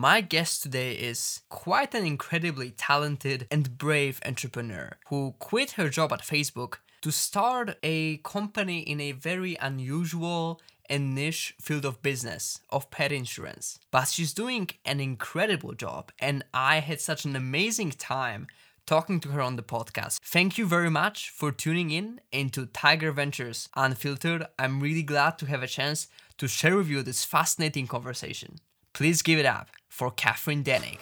My guest today is quite an incredibly talented and brave entrepreneur who quit her job at Facebook to start a company in a very unusual and niche field of business of pet insurance. But she's doing an incredible job, and I had such an amazing time talking to her on the podcast. Thank you very much for tuning in into Tiger Ventures Unfiltered. I'm really glad to have a chance to share with you this fascinating conversation. Please give it up for Catherine Denig.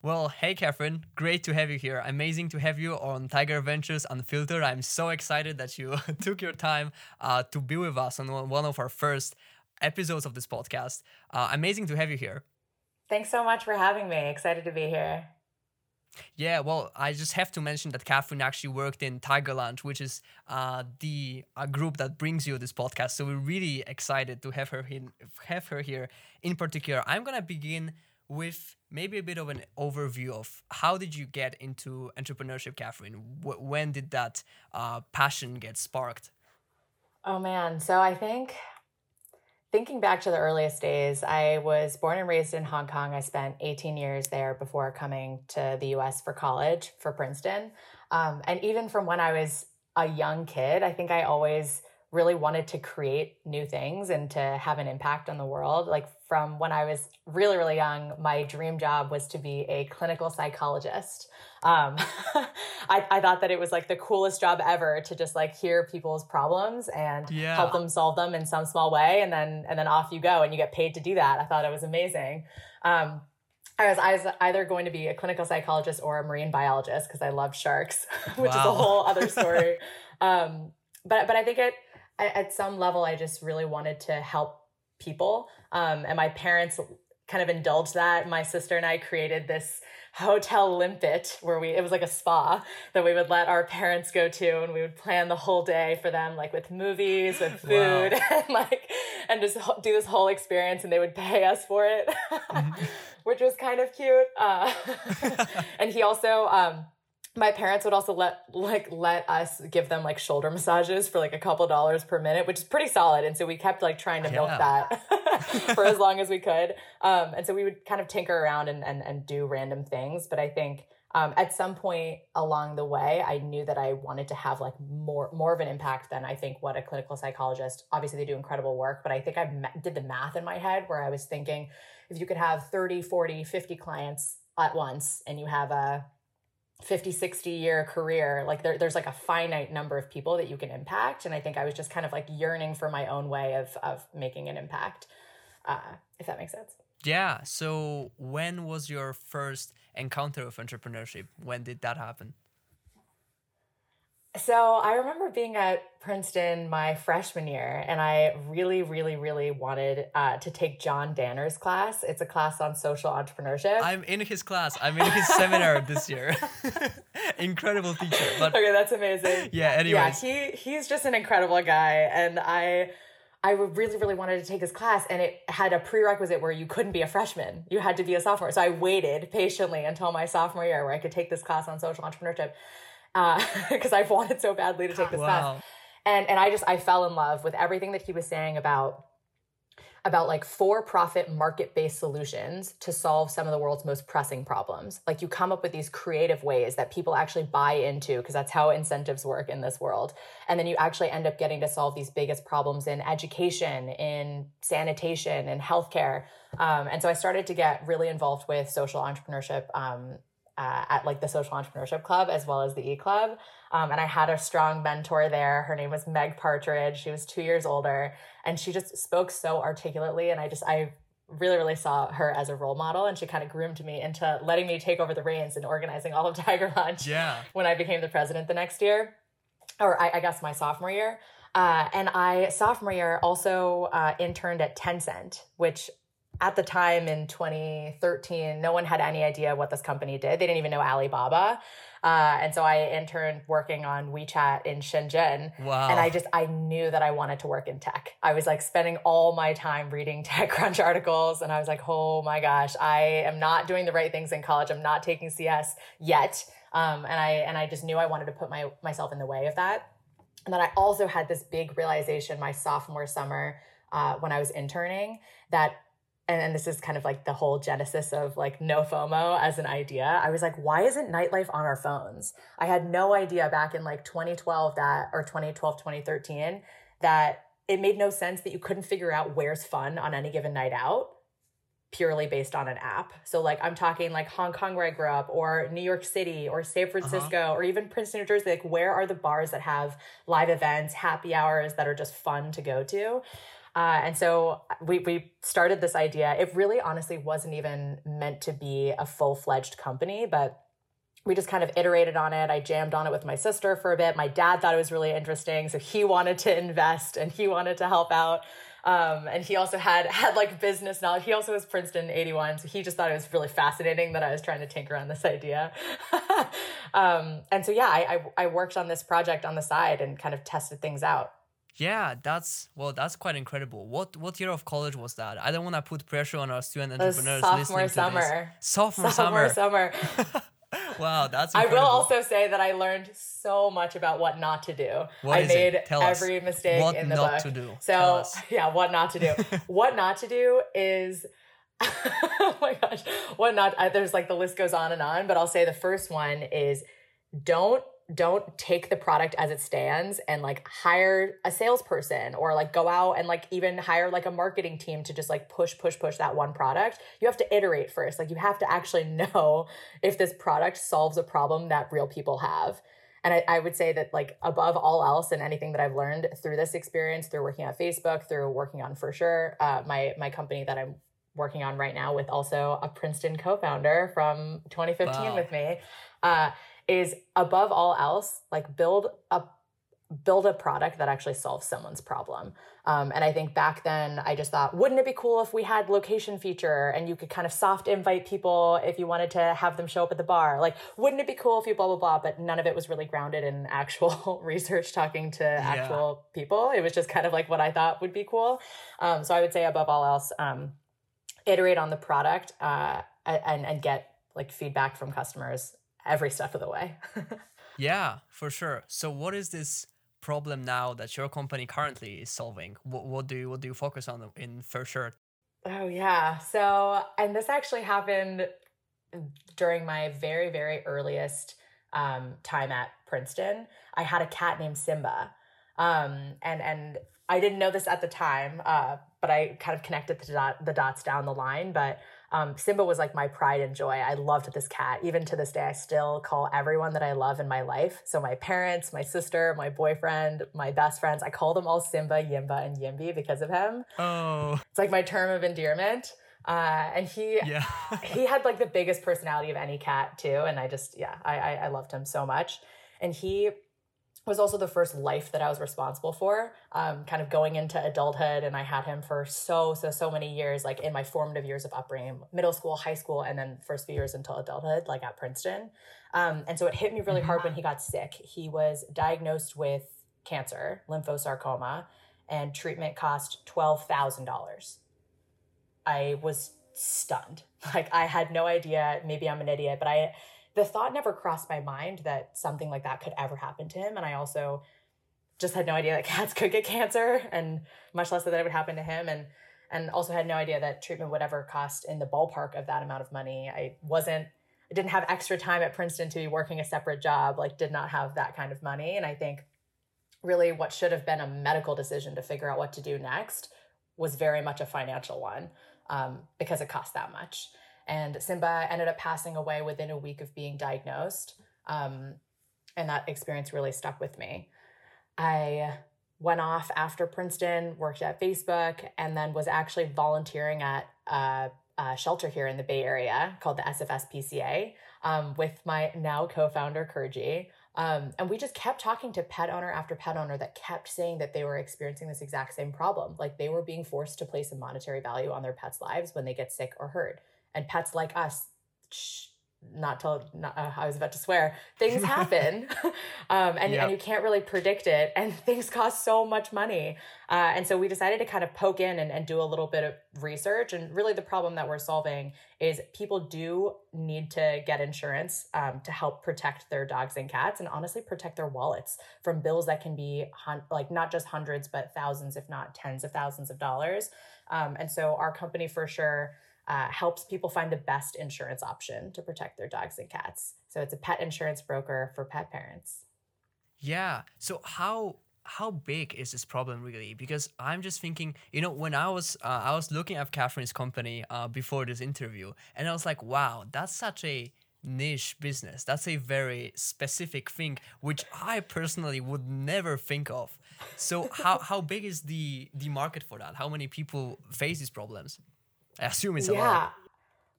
Well, hey Catherine, great to have you here. Amazing to have you on Tiger Ventures Unfiltered. I'm so excited that you took your time uh, to be with us on one of our first episodes of this podcast. Uh, amazing to have you here. Thanks so much for having me. Excited to be here. Yeah, well, I just have to mention that Catherine actually worked in Tiger which is uh, the uh, group that brings you this podcast. So we're really excited to have her in, have her here. In particular, I'm gonna begin with maybe a bit of an overview of how did you get into entrepreneurship, Catherine? W- when did that uh, passion get sparked? Oh man, so I think thinking back to the earliest days, I was born and raised in Hong Kong. I spent 18 years there before coming to the US for college for Princeton. Um, and even from when I was a young kid, I think I always really wanted to create new things and to have an impact on the world. Like from when I was really, really young, my dream job was to be a clinical psychologist. Um, I, I thought that it was like the coolest job ever to just like hear people's problems and yeah. help them solve them in some small way. And then, and then off you go and you get paid to do that. I thought it was amazing. Um, I was, I was either going to be a clinical psychologist or a marine biologist because I love sharks, which wow. is a whole other story. um, but, but I think it, at some level, I just really wanted to help people. Um, and my parents kind of indulged that. My sister and I created this hotel limpet where we it was like a spa that we would let our parents go to and we would plan the whole day for them like with movies with food wow. and like and just do this whole experience and they would pay us for it mm-hmm. which was kind of cute uh, and he also um, my parents would also let like let us give them like shoulder massages for like a couple dollars per minute which is pretty solid. And so we kept like trying to milk that for as long as we could. Um, and so we would kind of tinker around and, and, and do random things. But i think um, at some point along the way i knew that i wanted to have like more more of an impact than i think what a clinical psychologist obviously they do incredible work but i think i did the math in my head where i was thinking if you could have 30 40 50 clients at once and you have a 50 60 year career like there, there's like a finite number of people that you can impact. And i think i was just kind of like yearning for my own way of of making an impact uh, if that makes sense. Yeah. So when was your first encounter with entrepreneurship? When did that happen so I remember being at Princeton my freshman year, and I really, really, really wanted uh, to take John Danner's class. It's a class on social entrepreneurship. I'm in his class. I'm in his seminar this year. incredible teacher. But okay, that's amazing. Yeah. Anyways. Yeah, he he's just an incredible guy, and I. I really, really wanted to take his class, and it had a prerequisite where you couldn't be a freshman. You had to be a sophomore. So I waited patiently until my sophomore year where I could take this class on social entrepreneurship because uh, I wanted so badly to take this wow. class. And and I just I fell in love with everything that he was saying about about like for-profit market-based solutions to solve some of the world's most pressing problems. Like you come up with these creative ways that people actually buy into because that's how incentives work in this world. And then you actually end up getting to solve these biggest problems in education, in sanitation, in healthcare. Um, and so I started to get really involved with social entrepreneurship um, uh, at like the social entrepreneurship club as well as the e club um, and i had a strong mentor there. Her name was meg partridge. She was two years older and she just spoke so articulately and i just i really really saw her as a role model and she kind of groomed me into letting me take over the reins and organizing all of TigerLaunch yeah. when i became the president the next year or i, I guess my sophomore year. Uh, and I sophomore year also uh, interned at Tencent, which at the time in 2013, no one had any idea what this company did. They didn't even know Alibaba. Uh, and so I interned working on WeChat in Shenzhen. Wow. And I just, I knew that I wanted to work in tech. I was like spending all my time reading TechCrunch articles. And I was like, oh my gosh, I am not doing the right things in college. I'm not taking CS yet. Um, and I, and I just knew I wanted to put my, myself in the way of that. And then I also had this big realization my sophomore summer uh, when I was interning that and, and this is kind of like the whole genesis of like no FOMO as an idea. I was like, why isn't nightlife on our phones? I had no idea back in like 2012 that, or 2012, 2013, that it made no sense that you couldn't figure out where's fun on any given night out purely based on an app. So like I'm talking like Hong Kong where I grew up or New York City or San uh-huh. Francisco uh-huh. or even Princeton, New Jersey. Like where are the bars that have live events, happy hours that are just fun to go to? Uh, and so we, we started this idea. It really honestly wasn't even meant to be a full fledged company, but we just kind of iterated on it. I jammed on it with my sister for a bit. My dad thought it was really interesting. So he wanted to invest and he wanted to help out. Um, and he also had had like business knowledge. He also was Princeton 81, so he just thought it was really fascinating that I was trying to tinker on this idea. um, and so yeah, I, I I worked on this project on the side and kind of tested things out. Yeah, that's well, that's quite incredible. What what year of college was that? I don't want to put pressure on our student entrepreneurs sophomore listening summer. to this. Sophomore, sophomore summer. summer. wow, that's. Incredible. I will also say that I learned so much about what not to do. What I made every mistake what in the not book. To do. So yeah, what not to do. what not to do is. oh my gosh, what not? I, there's like the list goes on and on, but I'll say the first one is don't don't take the product as it stands and like hire a salesperson or like go out and like even hire like a marketing team to just like push push push that one product. You have to iterate first. Like you have to actually know if this product solves a problem that real people have. And I, I would say that like above all else and anything that i've learned through this experience through working on facebook through working on Fursure uh, my my company that i'm working on right now with also a princeton co-founder from 2015 wow. with me uh, is above all else like build a build a product that actually solves someone's problem. Um, and i think back then i just thought wouldn't it be cool if we had location feature and you could kind of soft invite people if you wanted to have them show up at the bar? Like wouldn't it be cool if you blah blah blah? But none of it was really grounded in actual research talking to yeah. actual people. It was just kind of like what i thought would be cool. Um, so i would say above all else um, iterate on the product uh, and, and get like feedback from customers every step of the way. yeah, for sure. So what is this problem now that your company currently is solving? What, what do you what do you focus on in Fursure? Oh yeah. So and this actually happened during my very very earliest um, time at Princeton. I had a cat named Simba, um, and and I didn't know this at the time, uh, but I kind of connected the, dot, the dots down the line. But um, Simba was like my pride and joy. I loved this cat. Even to this day, I still call everyone that I love in my life. So my parents, my sister, my boyfriend, my best friends, I call them all Simba, Yimba, and Yimby because of him. Oh. It's like my term of endearment. Uh, and he yeah. he had like the biggest personality of any cat too. And I just yeah, I, I I loved him so much. And he was also the first life that I was responsible for, um, kind of going into adulthood. And I had him for so, so, so many years, like in my formative years of upbringing, middle school, high school, and then first few years until adulthood, like at Princeton. Um, and so it hit me really hard when he got sick. He was diagnosed with cancer, lymphosarcoma, and treatment cost $12,000. I was stunned. Like I had no idea, maybe I'm an idiot, but I the thought never crossed my mind that something like that could ever happen to him. And I also just had no idea that cats could get cancer and much less that it would happen to him. And and also had no idea that treatment would ever cost in the ballpark of that amount of money. I wasn't I didn't have extra time at Princeton to be working a separate job, like did not have that kind of money. And I think really what should have been a medical decision to figure out what to do next was very much a financial one um, because it cost that much. And Simba ended up passing away within a week of being diagnosed. Um, and that experience really stuck with me. I went off after Princeton, worked at Facebook, and then was actually volunteering at a, a shelter here in the Bay Area called the SF SPCA um, with my now co founder, Kurji. Um, and we just kept talking to pet owner after pet owner that kept saying that they were experiencing this exact same problem. Like they were being forced to place a monetary value on their pets' lives when they get sick or hurt and pets like us sh- not to not, uh, i was about to swear things happen. Um, and, yep. and you can't really predict it and things cost so much money. Uh, and so we decided to kind of poke in and, and do a little bit of research and really the problem that we're solving is people do need to get insurance um, to help protect their dogs and cats and honestly protect their wallets from bills that can be hun- like not just hundreds but thousands if not tens of thousands of dollars. Um, and so our company Fursure uh, helps people find the best insurance option to protect their dogs and cats. So it's a pet insurance broker for pet parents. Yeah. So how how big is this problem really? Because I'm just thinking, you know, when I was uh, I was looking at Catherine's company uh, before this interview, and I was like, wow, that's such a niche business. That's a very specific thing, which I personally would never think of. So how how big is the the market for that? How many people face these problems? I assume it's a yeah. lot.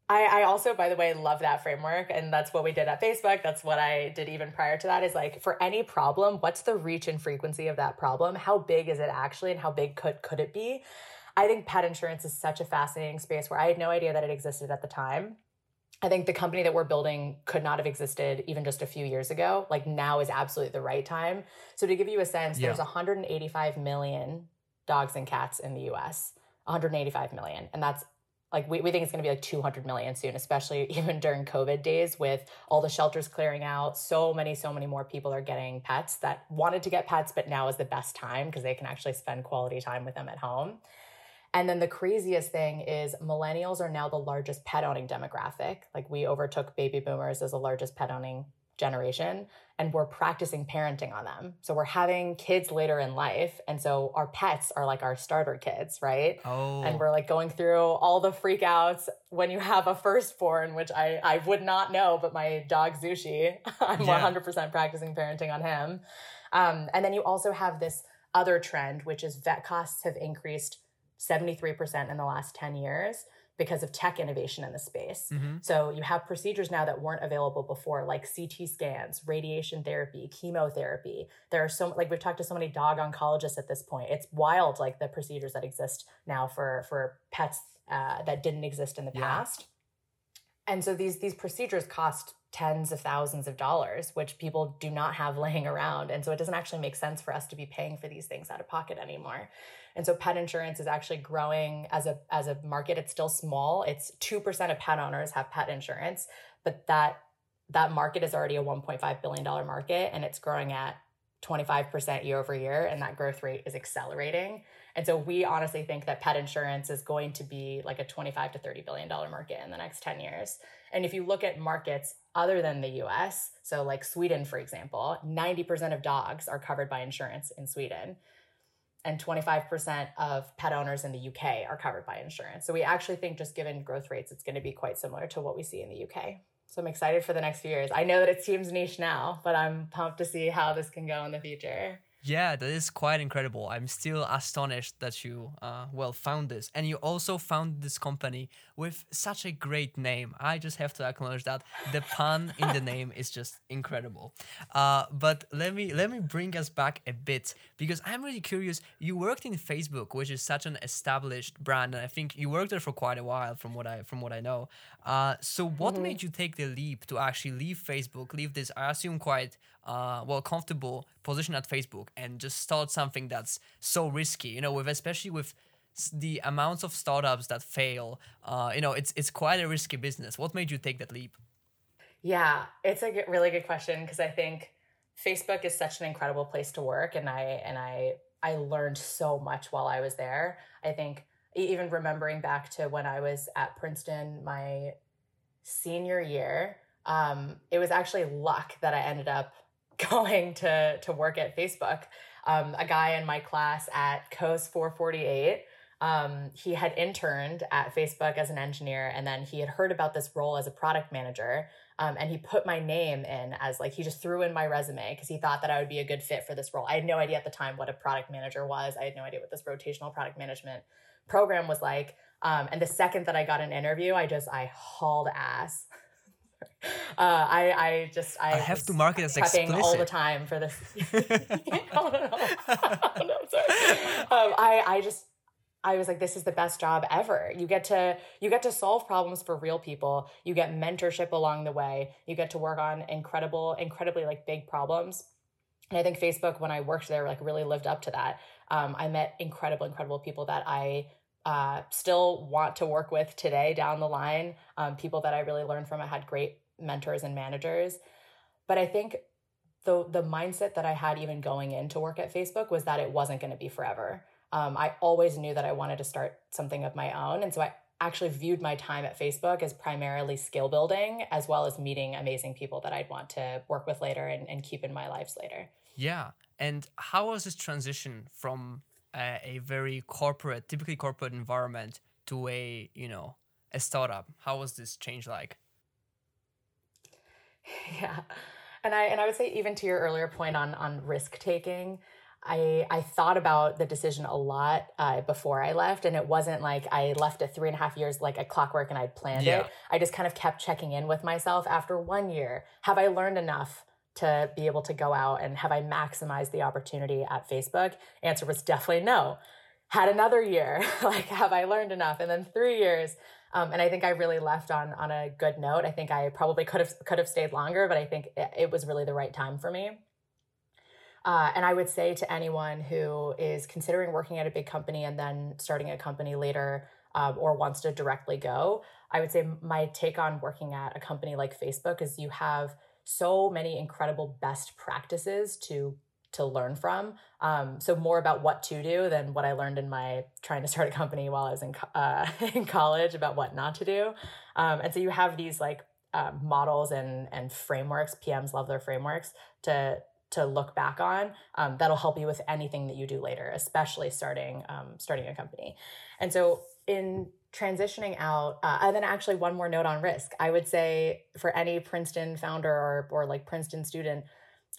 I, I also, by the way, love that framework. And that's what we did at Facebook. That's what I did even prior to that is like for any problem, what's the reach and frequency of that problem? How big is it actually? And how big could, could it be? I think pet insurance is such a fascinating space where I had no idea that it existed at the time. I think the company that we're building could not have existed even just a few years ago. Like now is absolutely the right time. So to give you a sense, yeah. there's 185 million dogs and cats in the US. 185 million. And that's like we, we think it's going to be like 200 million soon especially even during covid days with all the shelters clearing out. So many so many more people are getting pets that wanted to get pets but now is the best time because they can actually spend quality time with them at home. And then the craziest thing is millennials are now the largest pet owning demographic. Like we overtook baby boomers as the largest pet owning generation and we're practicing parenting on them. So we're having kids later in life. And so our pets are like our starter kids, right? Oh. And we're like going through all the freakouts when you have a firstborn, which I, I would not know, but my dog Zushi, I'm yeah. 100% practicing parenting on him. Um, and then you also have this other trend, which is vet costs have increased 73% in the last 10 years because of tech innovation in the space. Mm-hmm. So you have procedures now that weren't available before, like CT scans, radiation therapy, chemotherapy. There are so like we've talked to so many dog oncologists at this point. It's wild, like the procedures that exist now for for pets uh, that didn't exist in the yeah. past. And so these these procedures cost tens of thousands of dollars, which people do not have laying around. And so it doesn't actually make sense for us to be paying for these things out of pocket anymore. And so pet insurance is actually growing as a as a market. It's still small. It's 2% of pet owners have pet insurance, but that that market is already a 1.5 billion dollar market and it's growing at 25% year over year and that growth rate is accelerating. And so we honestly think that pet insurance is going to be like a 25 to 30 billion dollar market in the next 10 years. And if you look at markets other than the US, so like Sweden for example, 90% of dogs are covered by insurance in Sweden and 25% of pet owners in the UK are covered by insurance. So we actually think just given growth rates, it's going to be quite similar to what we see in the UK. So I'm excited for the next few years. I know that it seems niche now, but I'm pumped to see how this can go in the future. Yeah, that is quite incredible. I'm still astonished that you, uh, well, found this. And you also found this company with such a great name. I just have to acknowledge that the pun in the name is just incredible. Uh, but let me let me bring us back a bit because I'm really curious. You worked in Facebook, which is such an established brand, and I think you worked there for quite a while, from what I from what I know. Uh, so what mm-hmm. made you take the leap to actually leave Facebook, leave this, I assume, quite uh, well comfortable position at Facebook and just start something that's so risky. You know, with especially with the amounts of startups that fail. Uh, you know, it's it's quite a risky business. What made you take that leap? Yeah, it's a really good question because I think Facebook is such an incredible place to work, and I and I I learned so much while I was there. I think even remembering back to when I was at Princeton, my senior year, um, it was actually luck that I ended up going to to work at Facebook. Um, a guy in my class at COS 448 um, he had interned at Facebook as an engineer, and then he had heard about this role as a product manager. Um, and he put my name in as like he just threw in my resume because he thought that I would be a good fit for this role. I had no idea at the time what a product manager was. I had no idea what this rotational product management program was like. Um, and the second that I got an interview, I just I hauled ass. Uh, I I just I, I have to mark it as explicit all the time for this. oh, no, no. no, sorry. Um, I I just I was like, this is the best job ever. You get to you get to solve problems for real people. You get mentorship along the way. You get to work on incredible, incredibly like big problems. And I think Facebook, when I worked there, like really lived up to that. Um, I met incredible, incredible people that I uh, still want to work with today down the line. Um, people that I really learned from. I had great mentors and managers. But I think the the mindset that I had even going into work at Facebook was that it wasn't going to be forever um, I always knew that I wanted to start something of my own. And so I actually viewed my time at Facebook as primarily skill building as well as meeting amazing people that I'd want to work with later and, and keep in my lives later. Yeah. And how was this transition from uh, a very corporate, typically corporate environment to a, you know, a startup? How was this change like? Yeah. And I and I would say even to your earlier point on on risk taking, I I thought about the decision a lot uh, before I left, and it wasn't like I left at three and a half years like a clockwork and I'd planned yeah. it. I just kind of kept checking in with myself after one year. Have I learned enough to be able to go out and have I maximized the opportunity at Facebook? Answer was definitely no. Had another year, like have I learned enough? And then three years. Um, and I think I really left on on a good note. I think I probably could have could have stayed longer, but I think it, it was really the right time for me. Uh, and I would say to anyone who is considering working at a big company and then starting a company later um, or wants to directly go, I would say my take on working at a company like Facebook is you have so many incredible best practices to to learn from. Um, so more about what to do than what I learned in my trying to start a company while I was in uh, in college about what not to do. Um, and so you have these like uh, models and and frameworks. PMs love their frameworks to to look back on um, that'll help you with anything that you do later especially starting um, starting a company and so in transitioning out uh, and then actually one more note on risk i would say for any princeton founder or, or like princeton student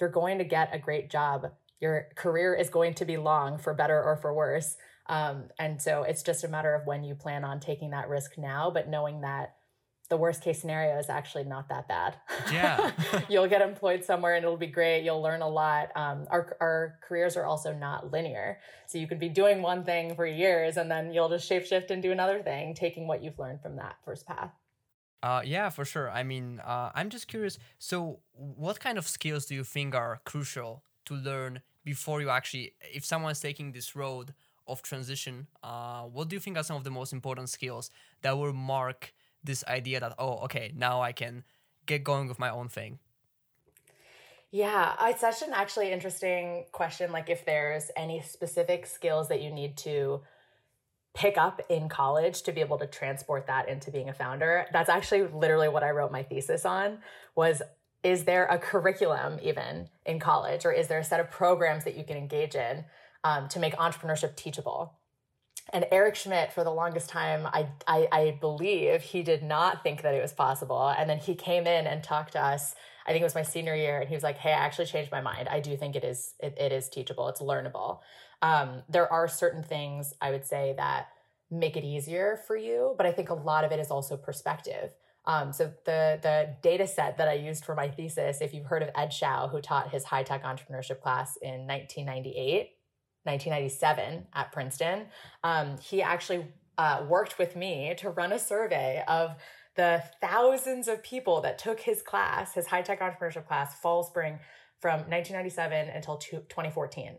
you're going to get a great job your career is going to be long for better or for worse um, and so it's just a matter of when you plan on taking that risk now but knowing that the worst case scenario is actually not that bad. Yeah. You'll get employed somewhere and it'll be great. You'll learn a lot. Um, our, our careers are also not linear. So you could be doing one thing for years and then you'll just shapeshift and do another thing, taking what you've learned from that first path. Uh, yeah, for sure. I mean, uh, I'm just curious. So, what kind of skills do you think are crucial to learn before you actually, if someone's taking this road of transition, uh, what do you think are some of the most important skills that will mark this idea that oh okay now i can get going with my own thing yeah it's such an actually interesting question like if there's any specific skills that you need to pick up in college to be able to transport that into being a founder that's actually literally what i wrote my thesis on was is there a curriculum even in college or is there a set of programs that you can engage in um, to make entrepreneurship teachable and Eric Schmidt, for the longest time, I, I, I believe he did not think that it was possible. And then he came in and talked to us. I think it was my senior year, and he was like, "Hey, I actually changed my mind. I do think it is it, it is teachable. It's learnable. Um, there are certain things I would say that make it easier for you, but I think a lot of it is also perspective. Um, so the the data set that I used for my thesis, if you've heard of Ed Zschau, who taught his high tech entrepreneurship class in 1998 1997 at Princeton, um, he actually uh, worked with me to run a survey of the thousands of people that took his class, his high tech entrepreneurship class, fall spring from 1997 until 2014.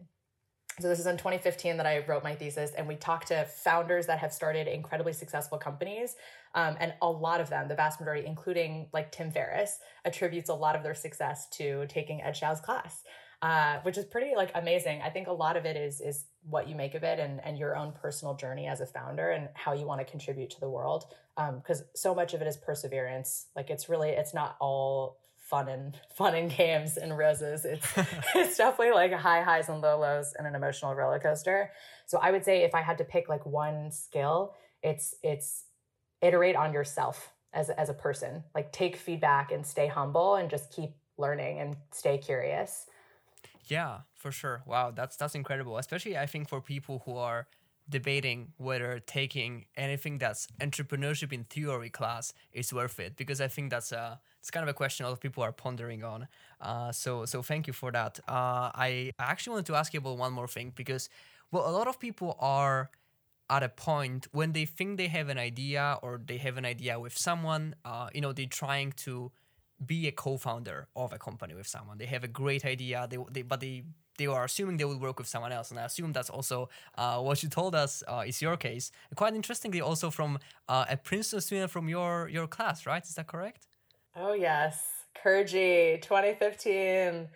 So this is in 2015 that I wrote my thesis, and we talked to founders that have started incredibly successful companies, um, and a lot of them, the vast majority, including like Tim Ferriss, attributes a lot of their success to taking Ed Zschau's class uh, which is pretty like amazing. I think a lot of it is is what you make of it and and your own personal journey as a founder and how you want to contribute to the world. Because um, so much of it is perseverance. Like it's really it's not all fun and fun and games and roses. It's it's definitely like high highs and low lows and an emotional roller coaster. So I would say if I had to pick like one skill, it's it's iterate on yourself as as a person. Like take feedback and stay humble and just keep learning and stay curious. Yeah, for sure. Wow, that's that's incredible. Especially I think for people who are debating whether taking anything that's entrepreneurship in theory class is worth it because I think that's a it's kind of a question a lot of people are pondering on. Uh, so so thank you for that. Uh, I actually wanted to ask you about one more thing because well a lot of people are at a point when they think they have an idea or they have an idea with someone, uh, you know, they're trying to be a co-founder of a company with someone. They have a great idea, they, they but they they are assuming they will work with someone else, and I assume that's also uh, what you told us uh, is your case. Quite interestingly, also from uh, a Princeton student from your your class, right? Is that correct? Oh yes, Kurji, 2015,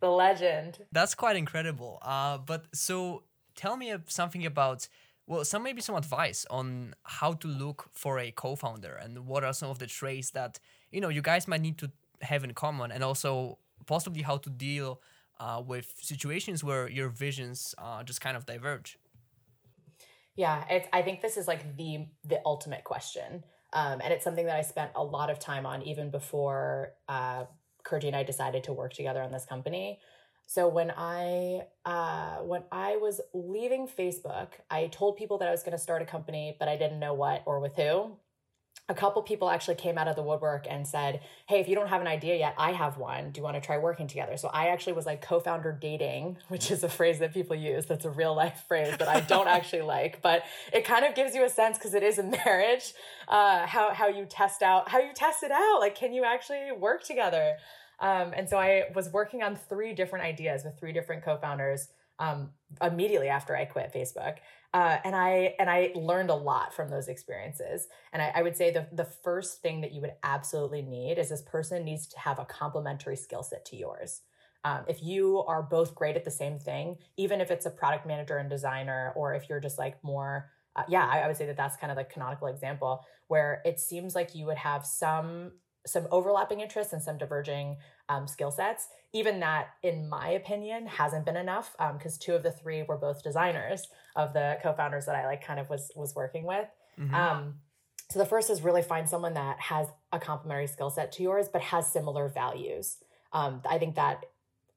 the legend. That's quite incredible. Uh, but so tell me something about well, some maybe some advice on how to look for a co-founder and what are some of the traits that you know you guys might need to have in common, and also possibly how to deal uh, with situations where your visions uh, just kind of diverge. Yeah, it's. I think this is like the the ultimate question, um, and it's something that I spent a lot of time on even before uh, and I decided to work together on this company. So when I uh, when I was leaving Facebook, I told people that I was going to start a company, but I didn't know what or with who. A couple people actually came out of the woodwork and said, "Hey, if you don't have an idea yet, I have one. Do you want to try working together?" So I actually was like co-founder dating, which is a phrase that people use. That's a real life phrase that I don't actually like, but it kind of gives you a sense because it is a marriage. Uh, how how you test out how you test it out. Like, can you actually work together? Um, and so I was working on three different ideas with three different co-founders um, immediately after I quit Facebook. Uh, and I and I learned a lot from those experiences. And I, I, would say the the first thing that you would absolutely need is this person needs to have a complementary skill set to yours. Um, if you are both great at the same thing, even if it's a product manager and designer, or if you're just like more, uh, yeah, I, I would say that that's kind of the canonical example where it seems like you would have some some overlapping interests and some diverging um, skill sets. Even that, in my opinion, hasn't been enough because um, two of the three were both designers of the co-founders that I like kind of was was working with. Mm-hmm. Um, so the first is really find someone that has a complementary skill set to yours, but has similar values. Um, I think that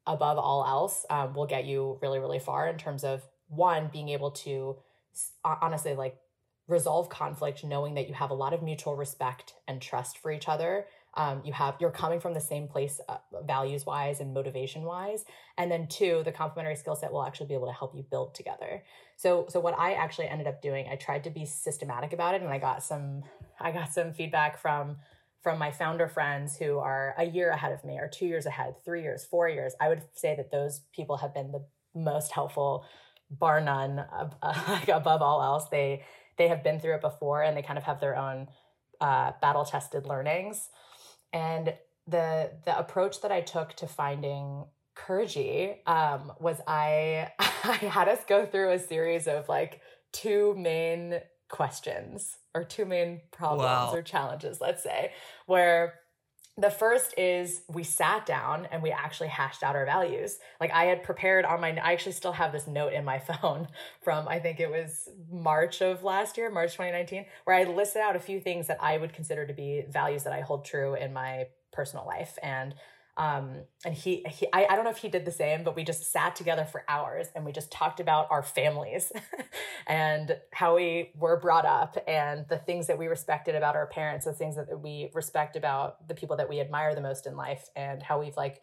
above all else um, will get you really really far in terms of one being able to honestly like resolve conflict knowing that you have a lot of mutual respect and trust for each other um, you have you're coming from the same place uh, values wise and motivation wise and then two the complementary skill set will actually be able to help you build together. So so what i actually ended up doing i tried to be systematic about it and i got some i got some feedback from from my founder friends who are a year ahead of me or two years ahead three years four years. I would say that those people have been the most helpful bar none uh, like above all else. They they have been through it before and they kind of have their own uh, battle tested learnings. And the the approach that I took to finding Kurji um, was I I had us go through a series of like two main questions or two main problems wow. or challenges, let's say, where the first is we sat down and we actually hashed out our values. Like I had prepared on my, I actually still have this note in my phone from, I think it was March of last year, March 2019, where I listed out a few things that I would consider to be values that I hold true in my personal life. And um, and he, he I, I don't know if he did the same, but we just sat together for hours and we just talked about our families and how we were brought up and the things that we respected about our parents, the things that we respect about the people that we admire the most in life and how we've like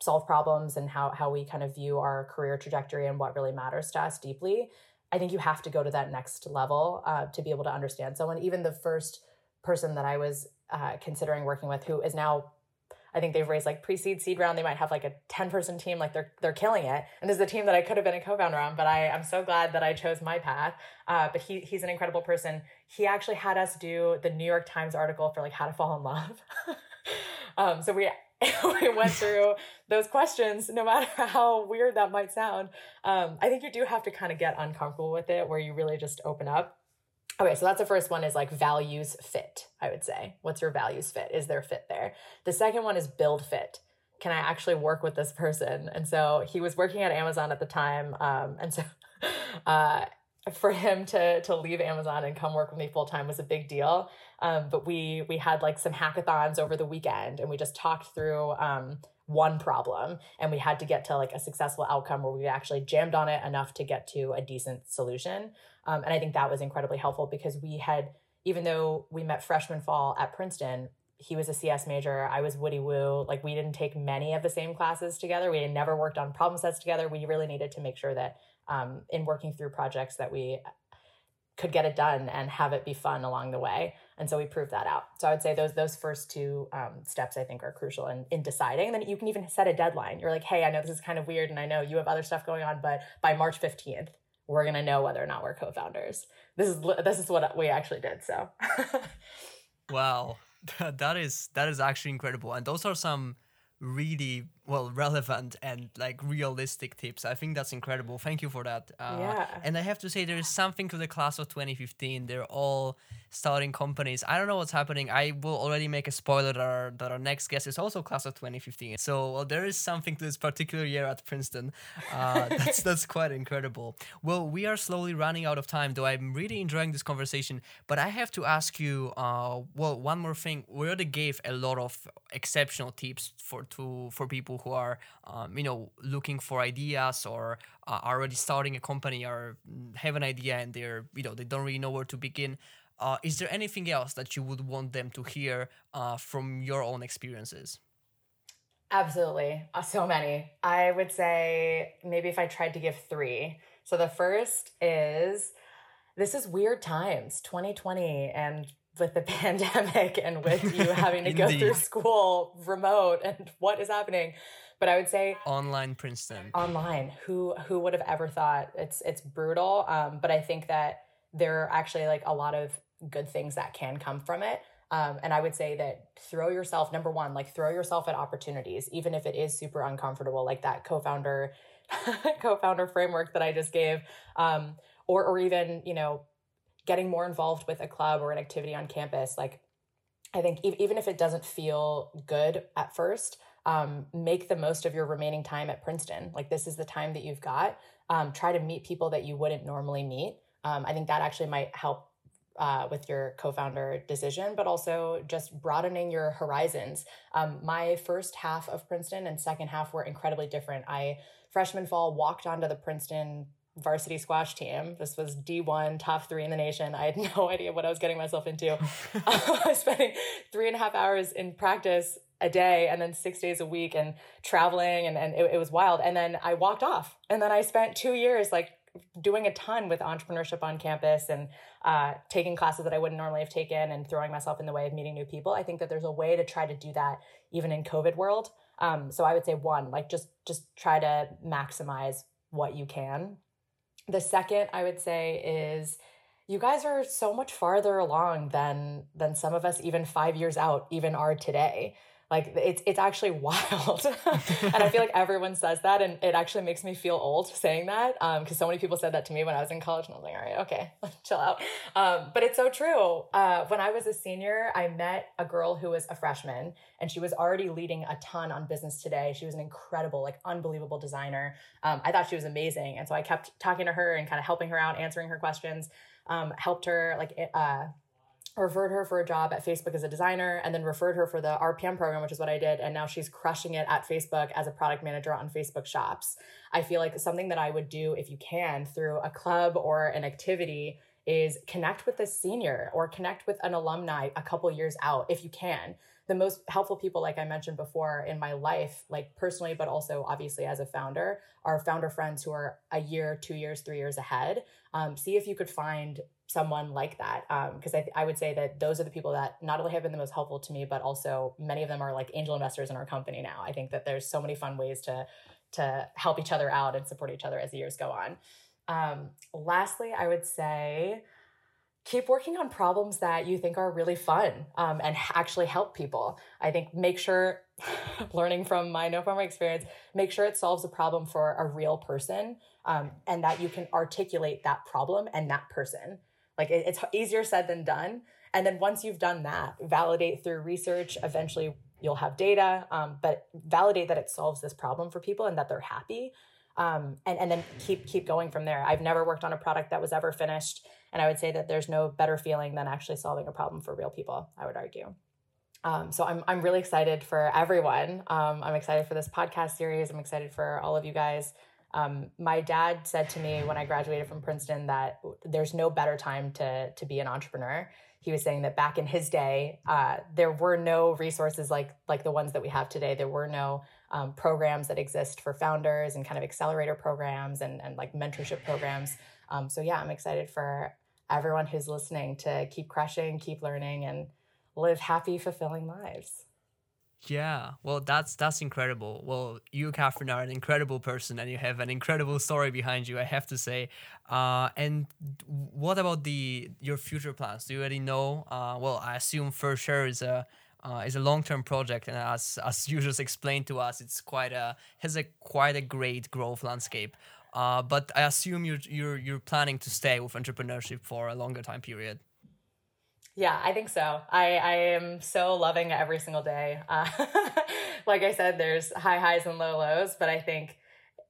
solved problems and how, how we kind of view our career trajectory and what really matters to us deeply. I think you have to go to that next level uh, to be able to understand someone. Even the first person that I was uh, considering working with, who is now I think they've raised like pre-seed seed round. They might have like a 10 person team. Like they're, they're killing it. And this is a team that I could have been a co-founder on, but I, I'm so glad that I chose my path. Uh, but he, he's an incredible person. He actually had us do the New York Times article for like how to fall in love. um, so we, we went through those questions, no matter how weird that might sound. Um, I think you do have to kind of get uncomfortable with it where you really just open up. Okay, so that's the first one is like values fit, I would say. What's your values fit? Is there fit there? The second one is build fit. Can I actually work with this person? And so he was working at Amazon at the time. Um, and so uh, for him to to leave Amazon and come work with me full time was a big deal. Um, but we we had like some hackathons over the weekend and we just talked through um, one problem and we had to get to like a successful outcome where we actually jammed on it enough to get to a decent solution. Um, and i think that was incredibly helpful because we had even though we met freshman fall at princeton he was a cs major i was woody woo like we didn't take many of the same classes together. We had never worked on problem sets together. We really needed to make sure that um, in working through projects that we could get it done and have it be fun along the way. And so we proved that out. So I would say those those first two um, steps I think are crucial in, in deciding. And then you can even set a deadline. You're like, hey, I know this is kind of weird, and I know you have other stuff going on, but by March 15th, we're gonna know whether or not we're co-founders. This is this is what we actually did. So. wow, that is that is actually incredible, and those are some really well relevant and like realistic tips. I think that's incredible. Thank you for that uh, yeah. and i have to say there is something to the class of 2015 they're all starting companies. I don't know what's happening. I will already make a spoiler that our, that our next guest is also class of 2015 so well, there is something to this particular year at princeton. Uh, that's that's quite incredible. Well we are slowly running out of time though i'm really enjoying this conversation. But i have to ask you uh, well one more thing. We already gave a lot of exceptional tips for to for people who are um, you know looking for ideas or uh, are already starting a company or have an idea and they're you know they don't really know where to begin uh, is there anything else that you would want them to hear uh, from your own experiences? Absolutely. Uh, so many. I would say maybe if i tried to give three. So the first is this is weird times 2020 and with the pandemic and with you having to go through school remote and what is happening. But i would say online princeton. Online. Who who would have ever thought? It's it's brutal. Um, but i think that there are actually like a lot of good things that can come from it. Um, and i would say that throw yourself number one like throw yourself at opportunities even if it is super uncomfortable like that co-founder co-founder framework that i just gave um, or or even you know getting more involved with a club or an activity on campus. Like i think e- even if it doesn't feel good at first um, make the most of your remaining time at princeton. Like this is the time that you've got. Um, try to meet people that you wouldn't normally meet. Um, i think that actually might help uh, with your co-founder decision but also just broadening your horizons um, my first half of princeton and second half were incredibly different i freshman fall walked onto the princeton varsity squash team. This was D1, top three in the nation. I had no idea what I was getting myself into. I was spending three and a half hours in practice a day and then six days a week and traveling and, and it, it was wild. And then I walked off. And then I spent two years like doing a ton with entrepreneurship on campus and uh, taking classes that I wouldn't normally have taken and throwing myself in the way of meeting new people. I think that there's a way to try to do that even in COVID world. Um, so I would say one, like just just try to maximize what you can the second I would say is you guys are so much farther along than than some of us even 5 years out even are today like it's it's actually wild. And i feel like everyone says that and it actually makes me feel old saying that because um, so many people said that to me when i was in college and i was like all right okay chill out. Um, but it's so true. Uh, when i was a senior i met a girl who was a freshman and she was already leading a ton on business today. She was an incredible like unbelievable designer. Um, i thought she was amazing and so i kept talking to her and kind of helping her out answering her questions um, helped her like uh, referred her for a job at Facebook as a designer and then referred her for the RPM program, which is what I did. And now she's crushing it at Facebook as a product manager on Facebook shops. I feel like something that I would do if you can through a club or an activity is connect with a senior or connect with an alumni a couple years out if you can. The most helpful people, like I mentioned before in my life, like personally, but also obviously as a founder, are founder friends who are a year, two years, three years ahead. Um, see if you could find someone like that because um, I, I would say that those are the people that not only have been the most helpful to me but also many of them are like angel investors in our company now. I think that there's so many fun ways to to help each other out and support each other as the years go on. Um, lastly i would say keep working on problems that you think are really fun um, and actually help people. I think make sure learning from my no FOMO experience make sure it solves a problem for a real person um, and that you can articulate that problem and that person like it, it's easier said than done. And then once you've done that, validate through research. Eventually, you'll have data, um, but validate that it solves this problem for people and that they're happy. Um, and and then keep keep going from there. I've never worked on a product that was ever finished, and I would say that there's no better feeling than actually solving a problem for real people. I would argue. Um, so I'm I'm really excited for everyone. Um, I'm excited for this podcast series. I'm excited for all of you guys. Um, my dad said to me when I graduated from Princeton that there's no better time to to be an entrepreneur. He was saying that back in his day, uh, there were no resources like like the ones that we have today. There were no um, programs that exist for founders and kind of accelerator programs and and like mentorship programs. Um, so yeah, I'm excited for everyone who's listening to keep crushing, keep learning, and live happy, fulfilling lives. Yeah, well, that's that's incredible. Well, you, Catherine, are an incredible person, and you have an incredible story behind you. I have to say. Uh, and what about the your future plans? Do you already know? Uh, well, I assume Fursure is a uh, is a long term project, and as as you just explained to us, it's quite a has a quite a great growth landscape. Uh, but I assume you're you're you're planning to stay with entrepreneurship for a longer time period. Yeah, I think so. I, I am so loving every single day. Uh, like I said, there's high highs and low lows, but I think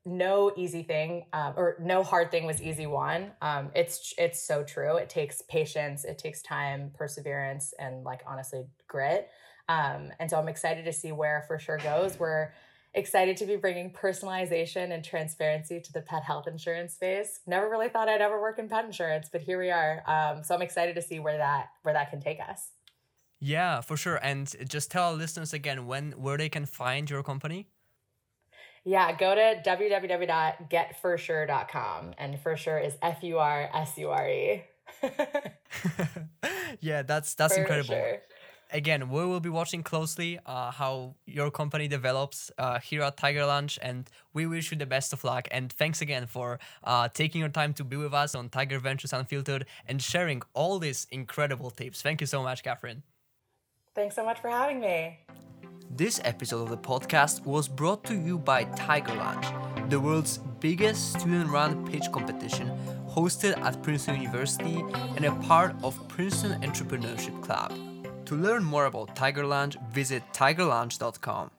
no easy thing um, or no hard thing was easy one. Um, it's it's so true. It takes patience, it takes time, perseverance, and like honestly grit. Um, and so I'm excited to see where Fursure goes. We're excited to be bringing personalization and transparency to the pet health insurance space. Never really thought I'd ever work in pet insurance, but here we are. Um, so I'm excited to see where that where that can take us. Yeah, for sure. And just tell our listeners again when where they can find your company. Yeah, go to www.getfursure.com and Fursure is F U R S U R E. Yeah, that's that's for incredible. Sure again, we will be watching closely uh, how your company develops uh, here at TigerLaunch, and we wish you the best of luck. And thanks again for uh, taking your time to be with us on Tiger Ventures Unfiltered and sharing all these incredible tips. Thank you so much, Catherine. Thanks so much for having me. This episode of the podcast was brought to you by TigerLaunch, the world's biggest student run pitch competition hosted at Princeton University and a part of Princeton Entrepreneurship Club. To learn more about Tiger Lunch, visit tigerlaunch.com.